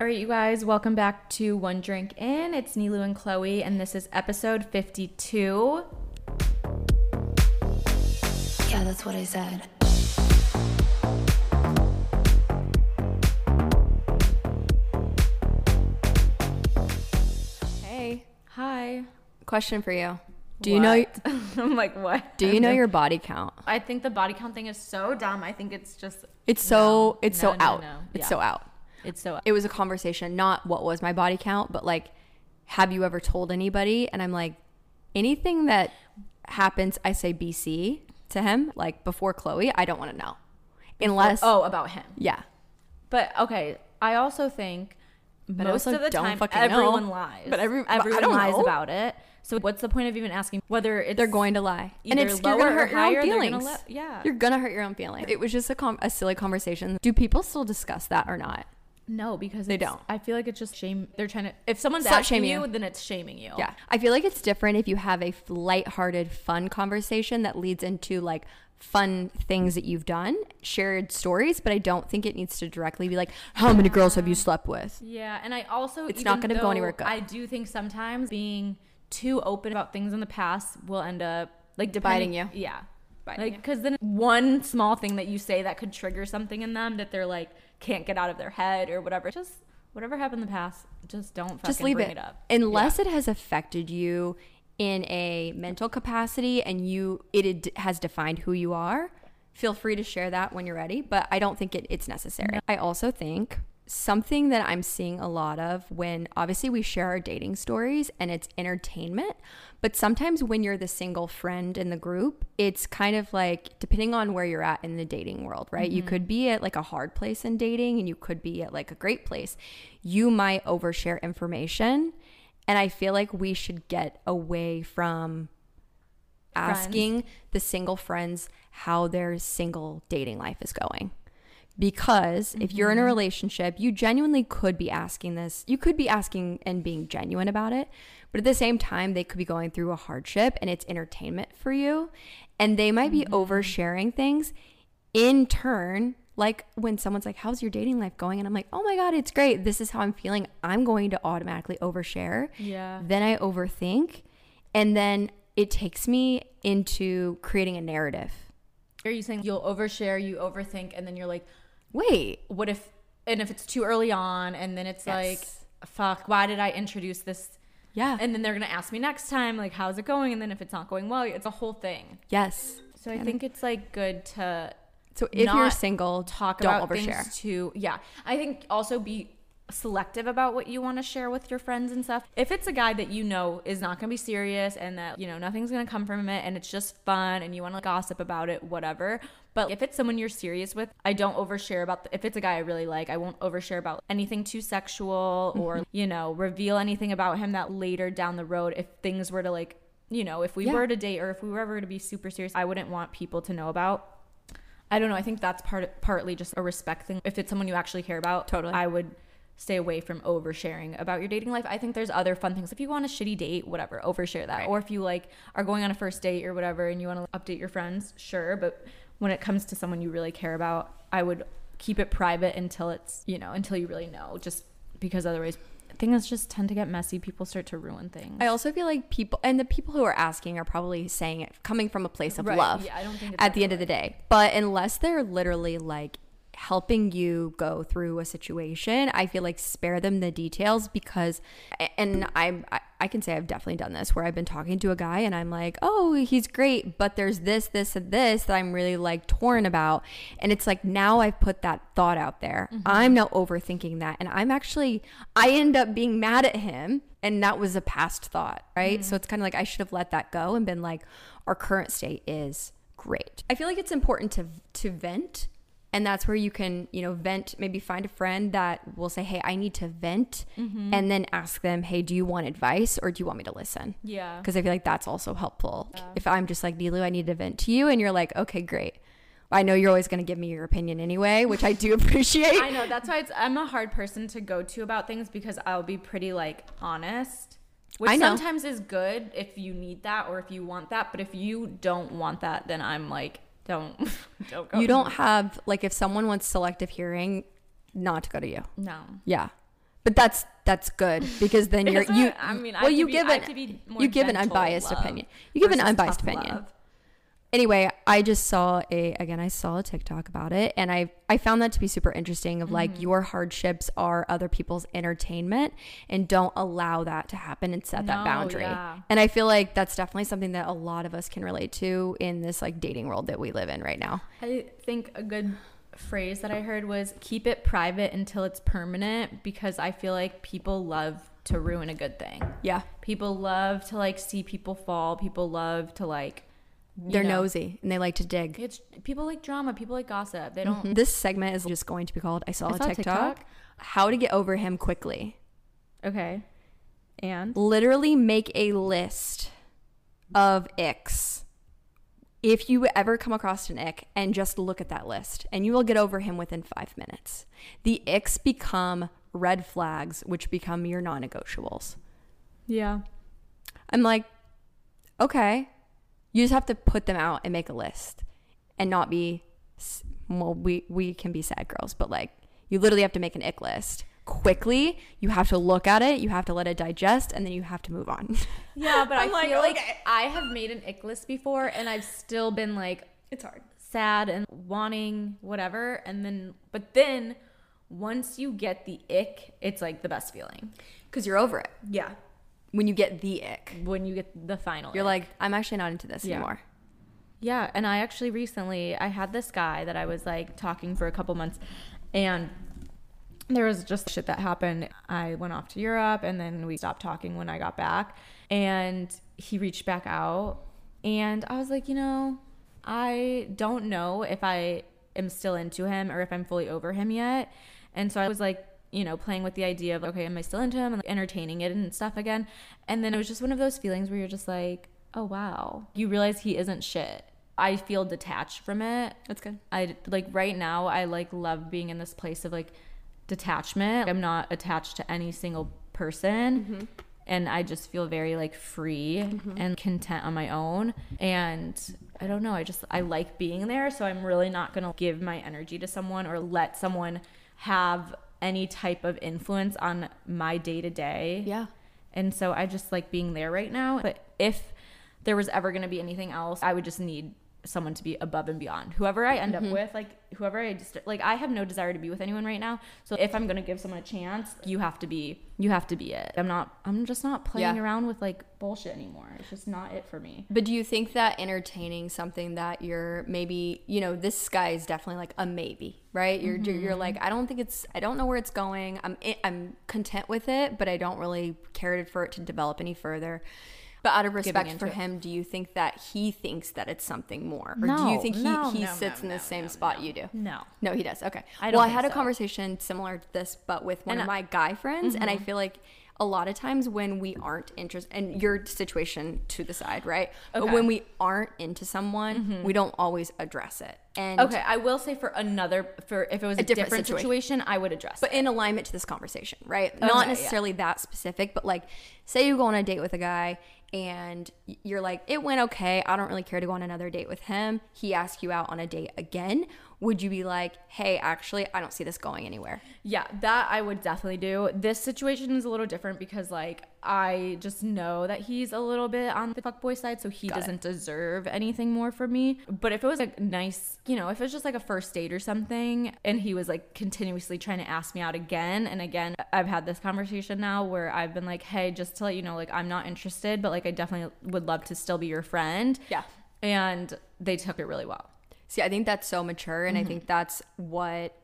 All right, you guys, welcome back to One Drink In. It's Nilu and Chloe, and this is episode 52. Yeah, that's what I said. Hey, Hi. question for you. Do you know What? I'm like, what? do you know your body count? I think the body count thing is so dumb. I think it's just. It's so No, it's no, so no, out. no. It's Yeah. so out. It's so. It was a conversation, not what was my body count, but like have you ever told anybody? And I'm like anything that happens, I say BC to him, like before Chloe, I don't want to know. Unless oh, about him. yeah. But okay, I also think I most also of the time fucking know. everyone lies. But every- everyone don't lies know. about it. So what's the point of even asking whether it's They're going to lie. And it's you're gonna hurt your own feelings. let- yeah. You're gonna hurt your own feelings. It was just a com- a silly conversation. Do people still discuss that or not? No, because They don't. I feel like it's just shame. They're trying to. If someone's Slut asking you, you. then it's shaming you. Yeah. I feel like it's different if you have a light-hearted, fun conversation that leads into like fun things that you've done, shared stories, but I don't think it needs to directly be like, how many girls have you slept with? Yeah, and I also It's not gonna go anywhere good. I do think sometimes being too open about things in the past will end up like dividing you. Yeah, Like because then one small thing that you say that could trigger something in them that they're like can't get out of their head or whatever. Just whatever happened in the past, just don't fucking Just leave bring it. it, up Unless it has affected you in a mental capacity and you it has defined who you are, feel free to share that when you're ready, but I don't think it, it's necessary. I also think something that I'm seeing a lot of when obviously we share our dating stories and it's entertainment, but sometimes when you're the single friend in the group, it's kind of like depending on where you're at in the dating world, right? You mm-hmm. could be at like a hard place in dating and you could be at like a great place. You might overshare information. And I feel like we should get away from asking the single friends how their single dating life is going. Because if you're in a mm-hmm. relationship, you genuinely could be asking this. You could be asking and being genuine about it. But at the same time, they could be going through a hardship and it's entertainment for you. And they might be mm-hmm. oversharing things in turn. Like when someone's like, How's your dating life going? And I'm like, Oh my God, it's great. This is how I'm feeling. I'm going to automatically overshare. Yeah. Then I overthink. And then it takes me into creating a narrative. Are you saying you'll overshare, you overthink, and then you're like, Wait, what if? And if it's too early on, and then it's Yes. like, fuck, why did I introduce this? yeah. And then they're gonna ask me next time, like, how's it going? And then if it's not going well, it's a whole thing. yes. So I think it's like good to So if you're single, talk don't about overshare. things too. Yeah, I think also be selective about what you want to share with your friends and stuff. If it's a guy that you know is not going to be serious and that you know nothing's going to come from it and it's just fun and you want to gossip about it, whatever. But if it's someone you're serious with, I don't overshare about. The, if it's a guy I really like, I won't overshare about anything too sexual mm-hmm. or you know reveal anything about him that later down the road, if things were to like. You know, if we Yeah. were to date or if we were ever to be super serious, I wouldn't want people to know about. I don't know. I think that's part partly just a respect thing. If it's someone you actually care about, Totally. I would stay away from oversharing about your dating life. I think there's other fun things. If you go on a shitty date, whatever, overshare that. Or if you like are going on a first date or whatever and you want to update your friends, sure. But when it comes to someone you really care about, I would keep it private until it's, you know, until you really know, just because otherwise things just tend to get messy. People start to ruin things. I also feel like people and the people who are asking are probably saying it coming from a place of Right. love. Yeah, I don't think at the end ever of the day. But unless they're literally like helping you go through a situation, I feel like spare them the details because and I'm I, I can say I've definitely done this where I've been talking to a guy and I'm like, "Oh, he's great, but there's this this and this that I'm really like torn about." And it's like now I've put that thought out there. Mm-hmm. I'm now overthinking that and I'm actually I end up being mad at him and that was a past thought, right? Mm-hmm. So it's kind of like I should have let that go and been like our current state is great. I feel like it's important to to vent and that's where you can you know vent maybe find a friend that will say hey i need to vent mm-hmm. and then ask them hey do you want advice or do you want me to listen? Yeah. because i feel like that's also helpful. If i'm just like nilu i need to vent to you and you're like okay great. I know you're always going to give me your opinion anyway which i do appreciate. I know that's why it's I'm a hard person to go to about things because I'll be pretty like honest. Which sometimes is good if you need that or if you want that, but if you don't want that, then I'm like, don't don't go. you don't have like if someone wants selective hearing not to go to you No. yeah But that's that's good because then you're you. I mean, I well, have you to be- give I an you give an unbiased opinion. You give an unbiased opinion. love. Anyway, I just saw a again. I saw a TikTok about it, and I I found that to be super interesting. Of Mm-hmm. like your hardships are other people's entertainment, and don't allow that to happen and set that boundary. yeah. And I feel like that's definitely something that a lot of us can relate to in this like dating world that we live in right now. I think a good phrase that I heard was keep it private until it's permanent because I feel like people love to ruin a good thing. Yeah, People love to like see people fall. People love to like they're know, nosy and they like to dig. It's people like drama. People like gossip. They don't. This segment is just going to be called "I saw, I a saw a TikTok. TikTok. How to get over him quickly." Okay. And literally make a list of icks. If you ever come across an ick and just look at that list, and you will get over him within five minutes. The icks become red flags, which become your non negotiables. yeah, I'm like, okay, you just have to put them out and make a list and not be, well, we, we can be sad girls, but like, you literally have to make an ick list quickly. You have to look at it, you have to let it digest, and then you have to move on. yeah. But I'm like, feel like okay. I have made an ick list before, and I've still been like it's hard. sad and wanting whatever, and then but then once you get the ick, it's like the best feeling. Because you're over it. Yeah. When you get the ick. When you get the final, You're ick. like, I'm actually not into this Yeah. anymore. Yeah, and I actually recently I had this guy that I was like talking for a couple months and there was just shit that happened. I went off to Europe and then we stopped talking when I got back and he reached back out and I was like, you know, I don't know if I am still into him or if I'm fully over him yet. And so I was like, you know, playing with the idea of okay, am I still into him and like, entertaining it and stuff again. And then it was just one of those feelings where you're just like, oh wow, you realize he isn't shit. I feel detached from it. That's good. I like right now. I like love being in this place of like detachment. I'm not attached to any single person, mm-hmm. and I just feel very like free mm-hmm. and content on my own. And I don't know. I just I like being there, so I'm really not gonna give my energy to someone or let someone have any type of influence on my day to day. Yeah. And so I just like being there right now. But if there was ever going to be anything else, I would just need someone to be above and beyond. Whoever I end up with, like whoever I just like I have no desire to be with anyone right now. So if I'm going to give someone a chance, you have to be you have to be it. I'm not I'm just not playing Yeah. around with like bullshit anymore. It's just not it for me. But do you think that entertaining something that you're maybe, you know, this guy is definitely like a maybe, right? You're you're Mm-hmm. like I don't think it's I don't know where it's going. I'm I'm content with it, but I don't really care for it to develop any further. But out of respect for it. him, do you think that he thinks that it's something more, or do you think he, no, he no, sits no, in the no, same no, spot no. you do? No. No, he does. Okay. I well, I had a so. conversation similar to this, but with one And of I- my guy friends, and I Mm-hmm. feel like a lot of times when we aren't interested, and your situation to the side, right? But Okay. Mm-hmm. when we aren't into someone, we don't always address it. And Okay, I will say for another for if it was a, different different, situation. situation. I would address but it. in alignment to this conversation, right? Okay, Not yeah. necessarily that specific, but like, say you go on a date with a guy and you're like, it went okay. I don't really care to go on another date with him. He asks you out on a date again. Would you be like, hey, actually, I don't see this going anywhere? Yeah, that I would definitely do. This situation is a little different because like I just know that he's a little bit on the fuckboy side, so he Got doesn't deserve anything more from me. But if it was a nice, you know, if it was just like a first date or something and he was like continuously trying to ask me out again and again, I've had this conversation now where I've been like, "Hey, just to let you know like I'm not interested, but like I definitely would love to still be your friend." Yeah. And they took it really well. See, I think that's so mature, and Mm-hmm. I think that's what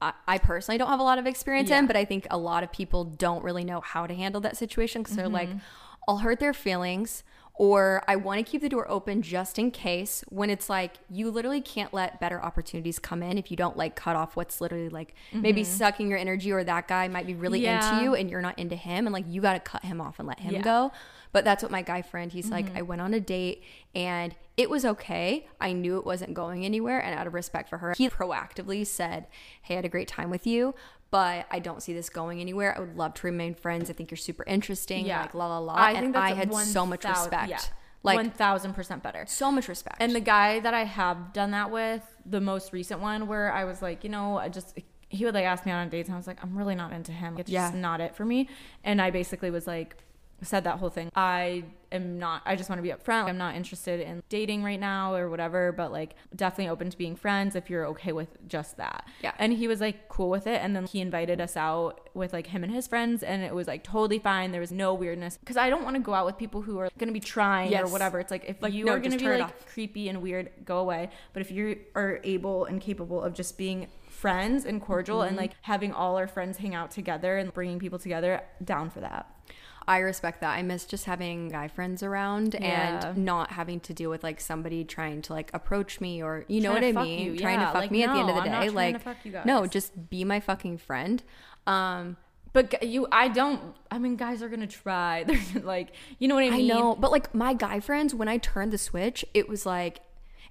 I, I personally don't have a lot of experience Yeah. in, but I think a lot of people don't really know how to handle that situation because they're like, Mm-hmm. I'll hurt their feelings, or I want to keep the door open just in case. When it's like you literally can't let better opportunities come in if you don't like cut off what's literally like maybe sucking your energy, or that guy might be really Mm-hmm. Yeah. into you and you're not into him, and like you got to cut him off and let him Yeah. go. But that's what my guy friend, he's Mm-hmm. like, I went on a date and it was okay. I knew it wasn't going anywhere. And out of respect for her, he proactively said, Hey, I had a great time with you, but I don't see this going anywhere. I would love to remain friends. I think you're super interesting. Yeah. Like, la, la, la. I and I had so much 1,000 respect. Yeah. Like, one thousand percent better. so much respect. And the guy that I have done that with, the most recent one, where I was like, you know, I just he would like ask me out on dates and I was like, I'm really not into him. It's Yeah. just not it for me. And I basically was like, said that whole thing. I am not, I just want to be upfront. I'm not interested in dating right now or whatever, but like definitely open to being friends if you're okay with just that. Yeah. And he was like cool with it. And then he invited us out with like him and his friends and it was like totally fine. There was no weirdness because I don't want to go out with people who are going to be trying or whatever. It's like if Like, you no, are going to be like creepy and weird, go away. But if you are able and capable of just being friends and cordial Mm-hmm. and like having all our friends hang out together and bringing people together, down for that. I respect that. I miss just having guy friends around Yeah. and not having to deal with like somebody trying to like approach me or you know Trying what I mean, you. trying Yeah, to fuck like, me at the end of no, the I'm day. Like to fuck you no, just be my fucking friend. Um, But you, I don't. I mean, guys are gonna try. They're like, you know what I mean. I know, but like my guy friends, when I turned the switch, it was like,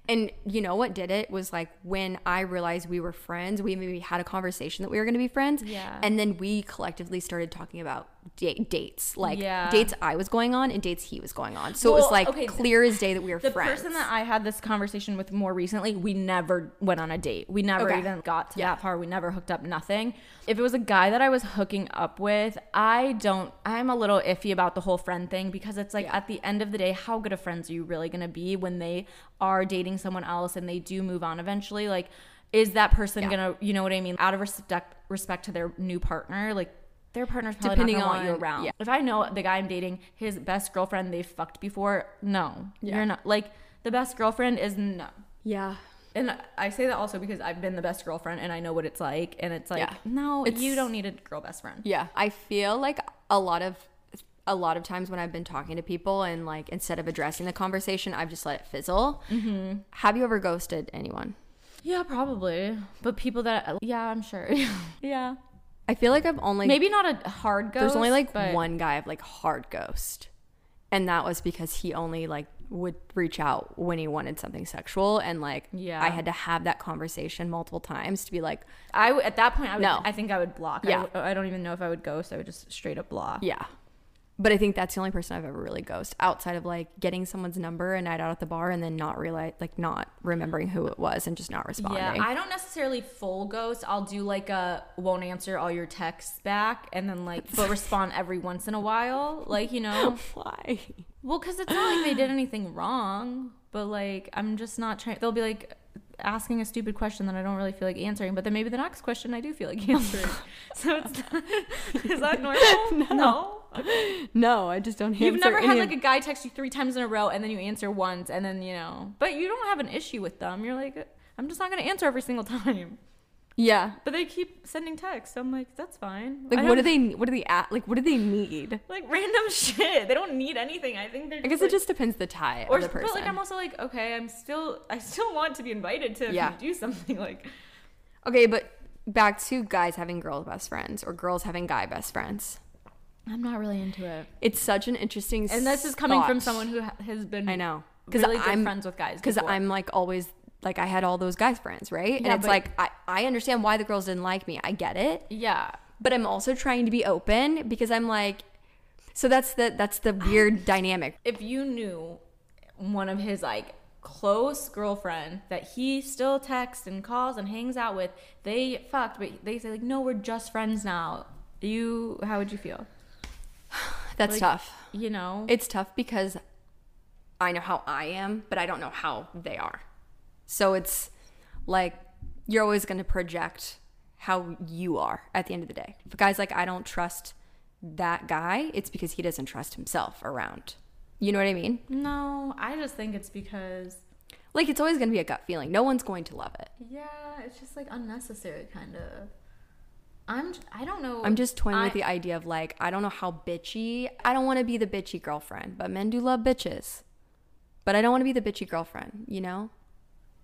and you know what did it was like when I realized we were friends, we maybe had a conversation that we were going to be friends, Yeah. and then we collectively started talking about date, dates, like Yeah. dates I was going on and dates he was going on. So it was like okay, clear as day that we were The friends. The person that I had this conversation with more recently, we never went on a date. We never Okay. even got to Yeah. that far. We never hooked up, nothing. If it was a guy that I was hooking up with, I don't, I'm a little iffy about the whole friend thing because it's like Yeah. at the end of the day, how good of friends are you really going to be when they are dating someone else and they do move on eventually? Like, is that person Yeah. gonna, you know what I mean, out of respect respect to their new partner, like their partner's probably Depending not gonna want you on- around. yeah. If I know the guy I'm dating, his best girlfriend they've fucked before, no, Yeah. you're not. Like the best girlfriend is no. yeah. And I say that also because I've been the best girlfriend and I know what it's like. And it's like, Yeah. no, It's- you don't need a girl best friend. Yeah, I feel like a lot of a lot of times when I've been talking to people and like instead of addressing the conversation, I've just let it fizzle. Mm-hmm. Have you ever ghosted anyone? Yeah, probably. But people that, yeah, I'm sure. yeah. I feel like I've only Maybe not a hard ghost. there's only like but one guy I've like hard ghost, and that was because he only like would reach out when he wanted something sexual, and like Yeah. I had to have that conversation multiple times to be like, I w- at that point, I would, No. I think I would block. I Yeah. I, don't even know if I would ghost. I would just straight up block. yeah. But I think that's the only person I've ever really ghost outside of like getting someone's number a night out at the bar and then not realize like not remembering who it was and just not responding. Yeah, I don't necessarily full ghost. I'll do like a won't answer all your texts back and then like but respond every once in a while. Like, you know. Why? Well, cuz it's not like they did anything wrong, but like I'm just not trying they'll be like asking a stupid question that I don't really feel like answering, but then maybe the next question I do feel like answering. so it's Is that normal? no. No, I just don't. You've never had any like a guy text you 3 times in a row and then you answer once and then, you know. But you don't have an issue with them. You're like I'm just not going to answer every single time. yeah. But they keep sending texts. So I'm like, that's fine. Like, what do they? What do they at? Like, what do they need? like random shit? They don't need anything. I think they're. I guess like, it just depends the tie Or the person. but like I'm also like okay, I'm still I still want to be invited to Yeah. do something like. okay, but back to guys having girl best friends or girls having guy best friends. I'm not really into it. It's such an interesting. And this is coming from someone who has been. I know Because really I'm friends with guys. Because. I'm like always like I had all those guys friends, right? Yeah, and it's like I I understand why the girls didn't like me. I get it. Yeah. but I'm also trying to be open because I'm like so that's the that's the weird dynamic. If you knew one of his like close girlfriend that he still texts and calls and hangs out with, they fucked, but they say like, no, we're just friends now. You, how would you feel? That's Like, tough. You know. It's tough because I know how I am, but I don't know how they are. So it's like you're always going to project how you are at the end of the day. If a guy's like I don't trust that guy, it's because he doesn't trust himself around. You know what I mean? no, I just think it's because Like it's always going to be a gut feeling. No one's going to love it. Yeah, it's just like unnecessary, kind of. I'm. I don't know. I'm just toying I- with the idea of like, I don't know how bitchy. I don't want to be the bitchy girlfriend, but men do love bitches. But I don't want to be the bitchy girlfriend, you know?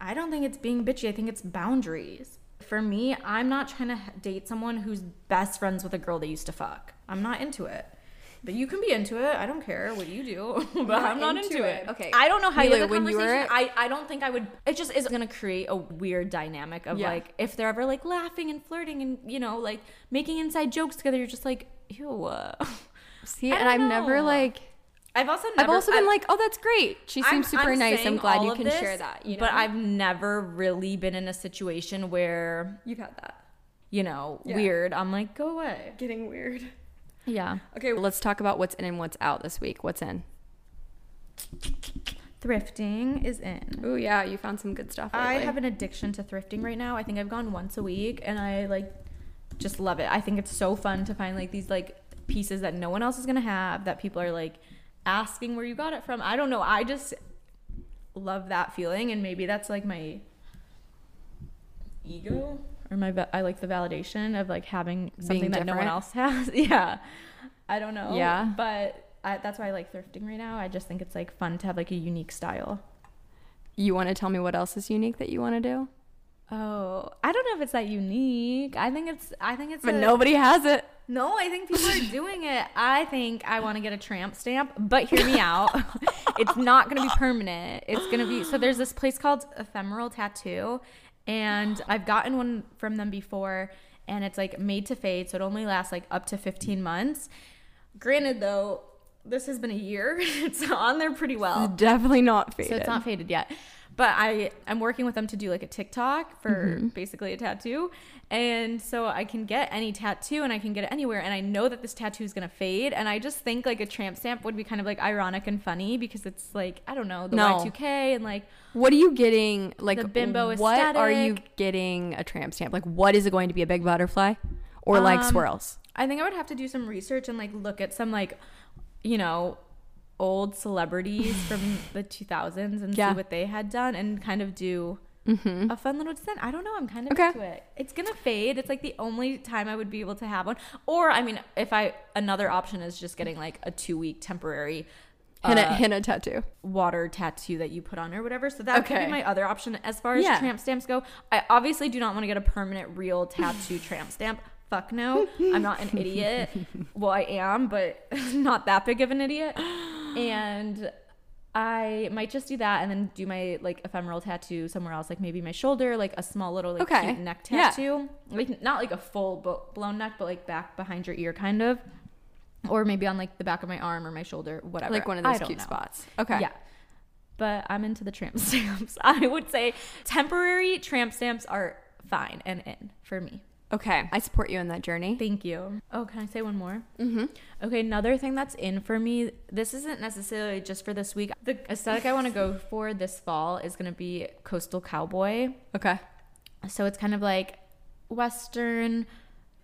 I don't think it's being bitchy. I think it's boundaries. For me, I'm not trying to date someone who's best friends with a girl they used to fuck. I'm not into it. But you can be into it. I don't care what you do. but Not I'm not into into, it. it. Okay. I don't know how you Mila, had the when you were- I, I don't think I would. It just is going to create a weird dynamic of Yeah. like if they're ever like laughing and flirting and you know like making inside jokes together. You're just like ew. uh." See, I and I've never like I've also never, I've also been I've- like, oh, that's great. She I'm- seems super I'm nice. I'm glad you can this, share that. You know? But I've never really been in a situation where you've had that. you know, Yeah. weird, I'm like, go away. Getting weird. Yeah. Okay, let's talk about what's in and what's out this week. What's in? Thrifting is in. Oh yeah, you found some good stuff. I have an addiction to thrifting right now. I think I've gone once a week and I like just love it. I think it's so fun to find like these like pieces that no one else is going to have that people are like asking where you got it from. I don't know. I just love that feeling and maybe that's like my ego or my I like the validation of like having something that no one else has. yeah. I don't know. Yeah. But I, that's why I like thrifting right now. I just think it's like fun to have like a unique style. You want to tell me what else is unique that you want to do? Oh, I don't know if it's that unique. I think it's. I think it's. But a- nobody has it. No, I think people are doing it. I think I want to get a tramp stamp, but hear me out. it's not going to be permanent. It's going to be. So there's this place called Ephemeral Tattoo, and I've gotten one from them before, and it's like made to fade, so it only lasts like up to 15 months. Granted, though, this has been a year. it's on there pretty well. Definitely not faded. So it's not faded yet. But I I'm working with them to do like a TikTok for Mm-hmm. basically a tattoo. And so I can get any tattoo and I can get it anywhere and I know that this tattoo is going to fade and I just think like a tramp stamp would be kind of like ironic and funny because it's like I don't know, the No. Y2K and like What are you getting? Like The bimbo What are you getting a tramp stamp? Like what is it going to be? A big butterfly, or like Um, swirls? I think I would have to do some research and like look at some like you know old celebrities from the 2000s and Yeah. see what they had done and kind of do Mm-hmm. a fun little descent. I don't know. I'm kind of Okay. into it. It's gonna fade. It's like the only time I would be able to have one. Or I mean, if I another option is just getting like a two week temporary Henna, uh, henna tattoo. water tattoo that you put on or whatever. So that could be my other option. As far as Yeah. tramp stamps go, I obviously do not want to get a permanent real tattoo tramp stamp. Fuck no. I'm not an idiot. Well, I am, but not that big of an idiot. And I might just do that and then do my like ephemeral tattoo somewhere else, like maybe my shoulder, like a small little like Okay. cute neck Yeah. tattoo. Like not like a full bo- blown neck, but like back behind your ear kind of. Or maybe on like the back of my arm or my shoulder, whatever. Like one of I those don't cute know. spots. Okay. Yeah. But I'm into the tramp stamps. I would say temporary tramp stamps are fine and in for me. Okay. I support you in that journey. Thank you. Oh, can I say one more? Mm-hmm. Okay, another thing that's in for me, this isn't necessarily just for this week. The aesthetic I want to go for this fall is going to be coastal cowboy. Okay. So it's kind of like Western,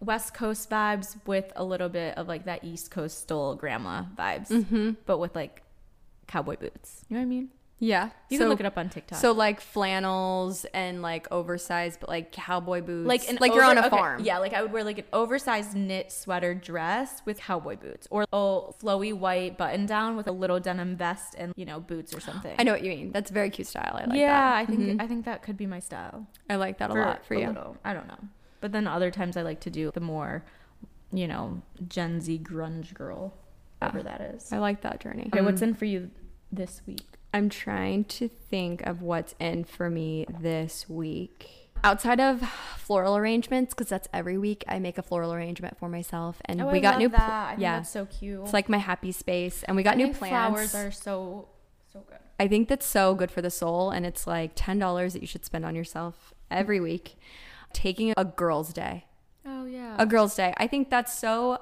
West Coast vibes with a little bit of like that East Coastal grandma vibes, Mm-hmm. but with like cowboy boots. You know what I mean? Yeah. You so, can look it up on TikTok. So like flannels and like oversized, but like cowboy boots. like an like you're on a okay, farm. Yeah, like I would wear like an oversized knit sweater dress with cowboy boots, or a flowy white button down with a little denim vest and you know boots or something. I know what you mean. That's very cute style. I like yeah, that. I think Mhm. I think that could be my style. I like that a lot for you. little. I don't know, but then other times I like to do the more, you know, Gen Z grunge girl, whatever that is. I like that journey. Okay, what's Um, in for you this week? I'm trying to think of what's in for me this week. Outside of floral arrangements, because that's every week I make a floral arrangement for myself, and Oh, we I got new. pl- That. I think yeah, that's so cute. it's like my happy space, and we got I new plants. Flowers are so so good. I think that's so good for the soul, and it's like ten dollars that you should spend on yourself every mm-hmm. week. Taking a girls' day, Oh yeah. a girls' day. I think that's so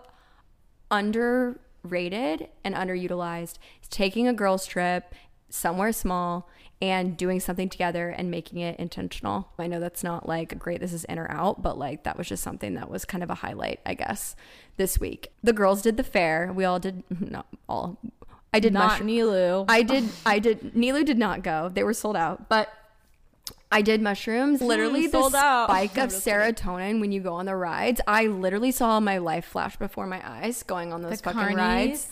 underrated and underutilized. It's taking a girls' trip somewhere small and doing something together and making it intentional. I know that's not like great, this is in or out, but like that was just something that was kind of a highlight, I guess, this week. The girls did the fair. We all did, not all. I did not mushroom- Nilu. I did. I did. Nilu did not go. They were sold out. But I did mushrooms. Literally, the sold out. spike I'm of serotonin when you go on the rides. I literally saw my life flash before my eyes going on those the fucking carnies. rides.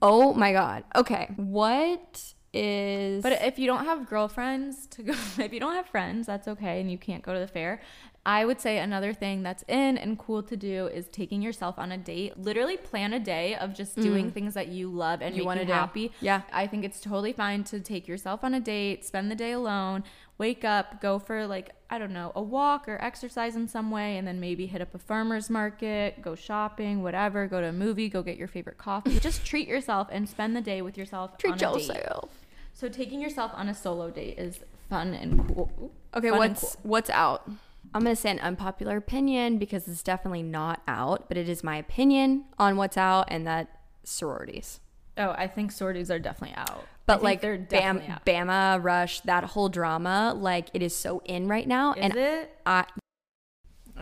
Oh my god. Okay, what is? But if you don't have girlfriends to go, if you don't have friends, that's okay, and you can't go to the fair. I would say another thing that's in and cool to do is taking yourself on a date. Literally plan a day of just mm. doing things that you love and You you do. happy. Yeah. I think it's totally fine to take yourself on a date, spend the day alone, wake up, go for like, I don't know, a walk or exercise in some way, and then maybe hit up a farmer's market, go shopping, whatever, go to a movie, go get your favorite coffee. just treat yourself and spend the day with yourself. on treat yourself. So taking yourself on a solo date is fun and cool. Okay, Fun what's cool. what's out? I'm going to say an unpopular opinion because it's definitely not out, but it is my opinion on what's out and that sororities. Oh, I think sororities are definitely out. But like they're Bam, out. Bama Rush, that whole drama, like it is so in right now. Is and it? I,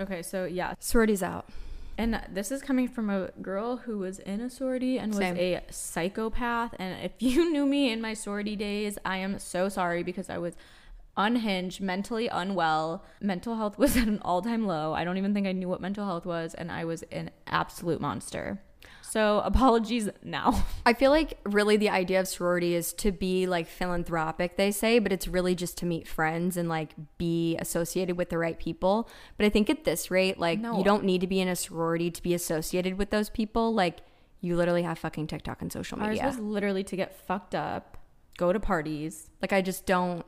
Okay, so yeah. sororities out. And this is coming from a girl who was in a sorority and was Same. a psychopath. And if you knew me in my sorority days, I am so sorry because I was unhinged, mentally unwell. Mental health was at an all time low. I don't even think I knew what mental health was. And I was an absolute monster. So apologies now. I feel like really the idea of sorority is to be like philanthropic, they say, but it's really just to meet friends and like be associated with the right people. But I think at this rate, like No. you don't need to be in a sorority to be associated with those people. Like you literally have fucking TikTok and social Ours media. was literally to get fucked up, go to parties. Like I just don't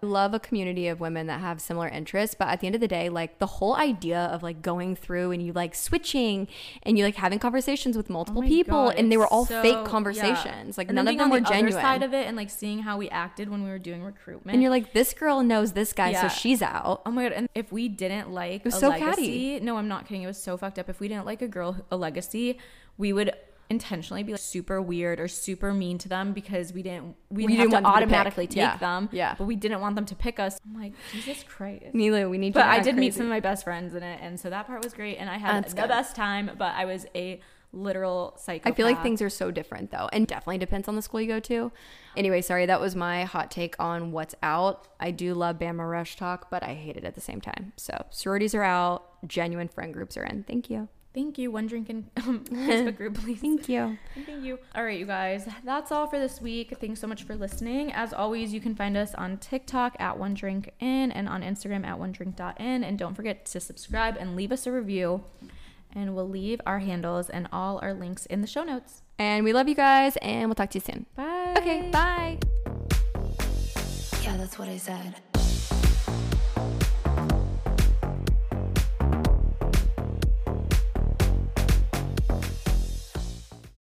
love a community of women that have similar interests, but at the end of the day, like the whole idea of like going through and you like switching and you like having conversations with multiple Oh people God, and they were all so- fake yeah. conversations. Like And none of them were the genuine. side of it and like seeing how we acted when we were doing recruitment. and you're like, this girl knows this guy, Yeah. so she's out. Oh my god! And if we didn't like was a so legacy, no, I'm not kidding. It was so fucked up. If we didn't like a girl, a legacy, we would intentionally be like super weird or super mean to them because we didn't we, We didn't didn't have want to them to automatically take Yeah. them. Yeah. but we didn't want them to pick us. I'm like Jesus Christ. Nilu, we need to But. I did meet some of my best friends in it, and so that part was great. And I had That's the good. best time. But I was a literal psychopath. I feel like things are so different though, and definitely depends on the school you go to. Anyway, sorry, that was my hot take on what's out. I do love Bama Rush talk, but I hate it at the same time. So sororities are out, genuine friend groups are in. Thank you. Thank you, One Drink In um, Facebook group, please. Thank you. Thank you. All right, you guys. That's all for this week. Thanks so much for listening. As always, you can find us on TikTok at One Drink In and on Instagram at One Drink.in. And don't forget to subscribe and leave us a review. And we'll leave our handles and all our links in the show notes. And we love you guys, and we'll talk to you soon. Bye. Okay, bye. Yeah, that's what I said.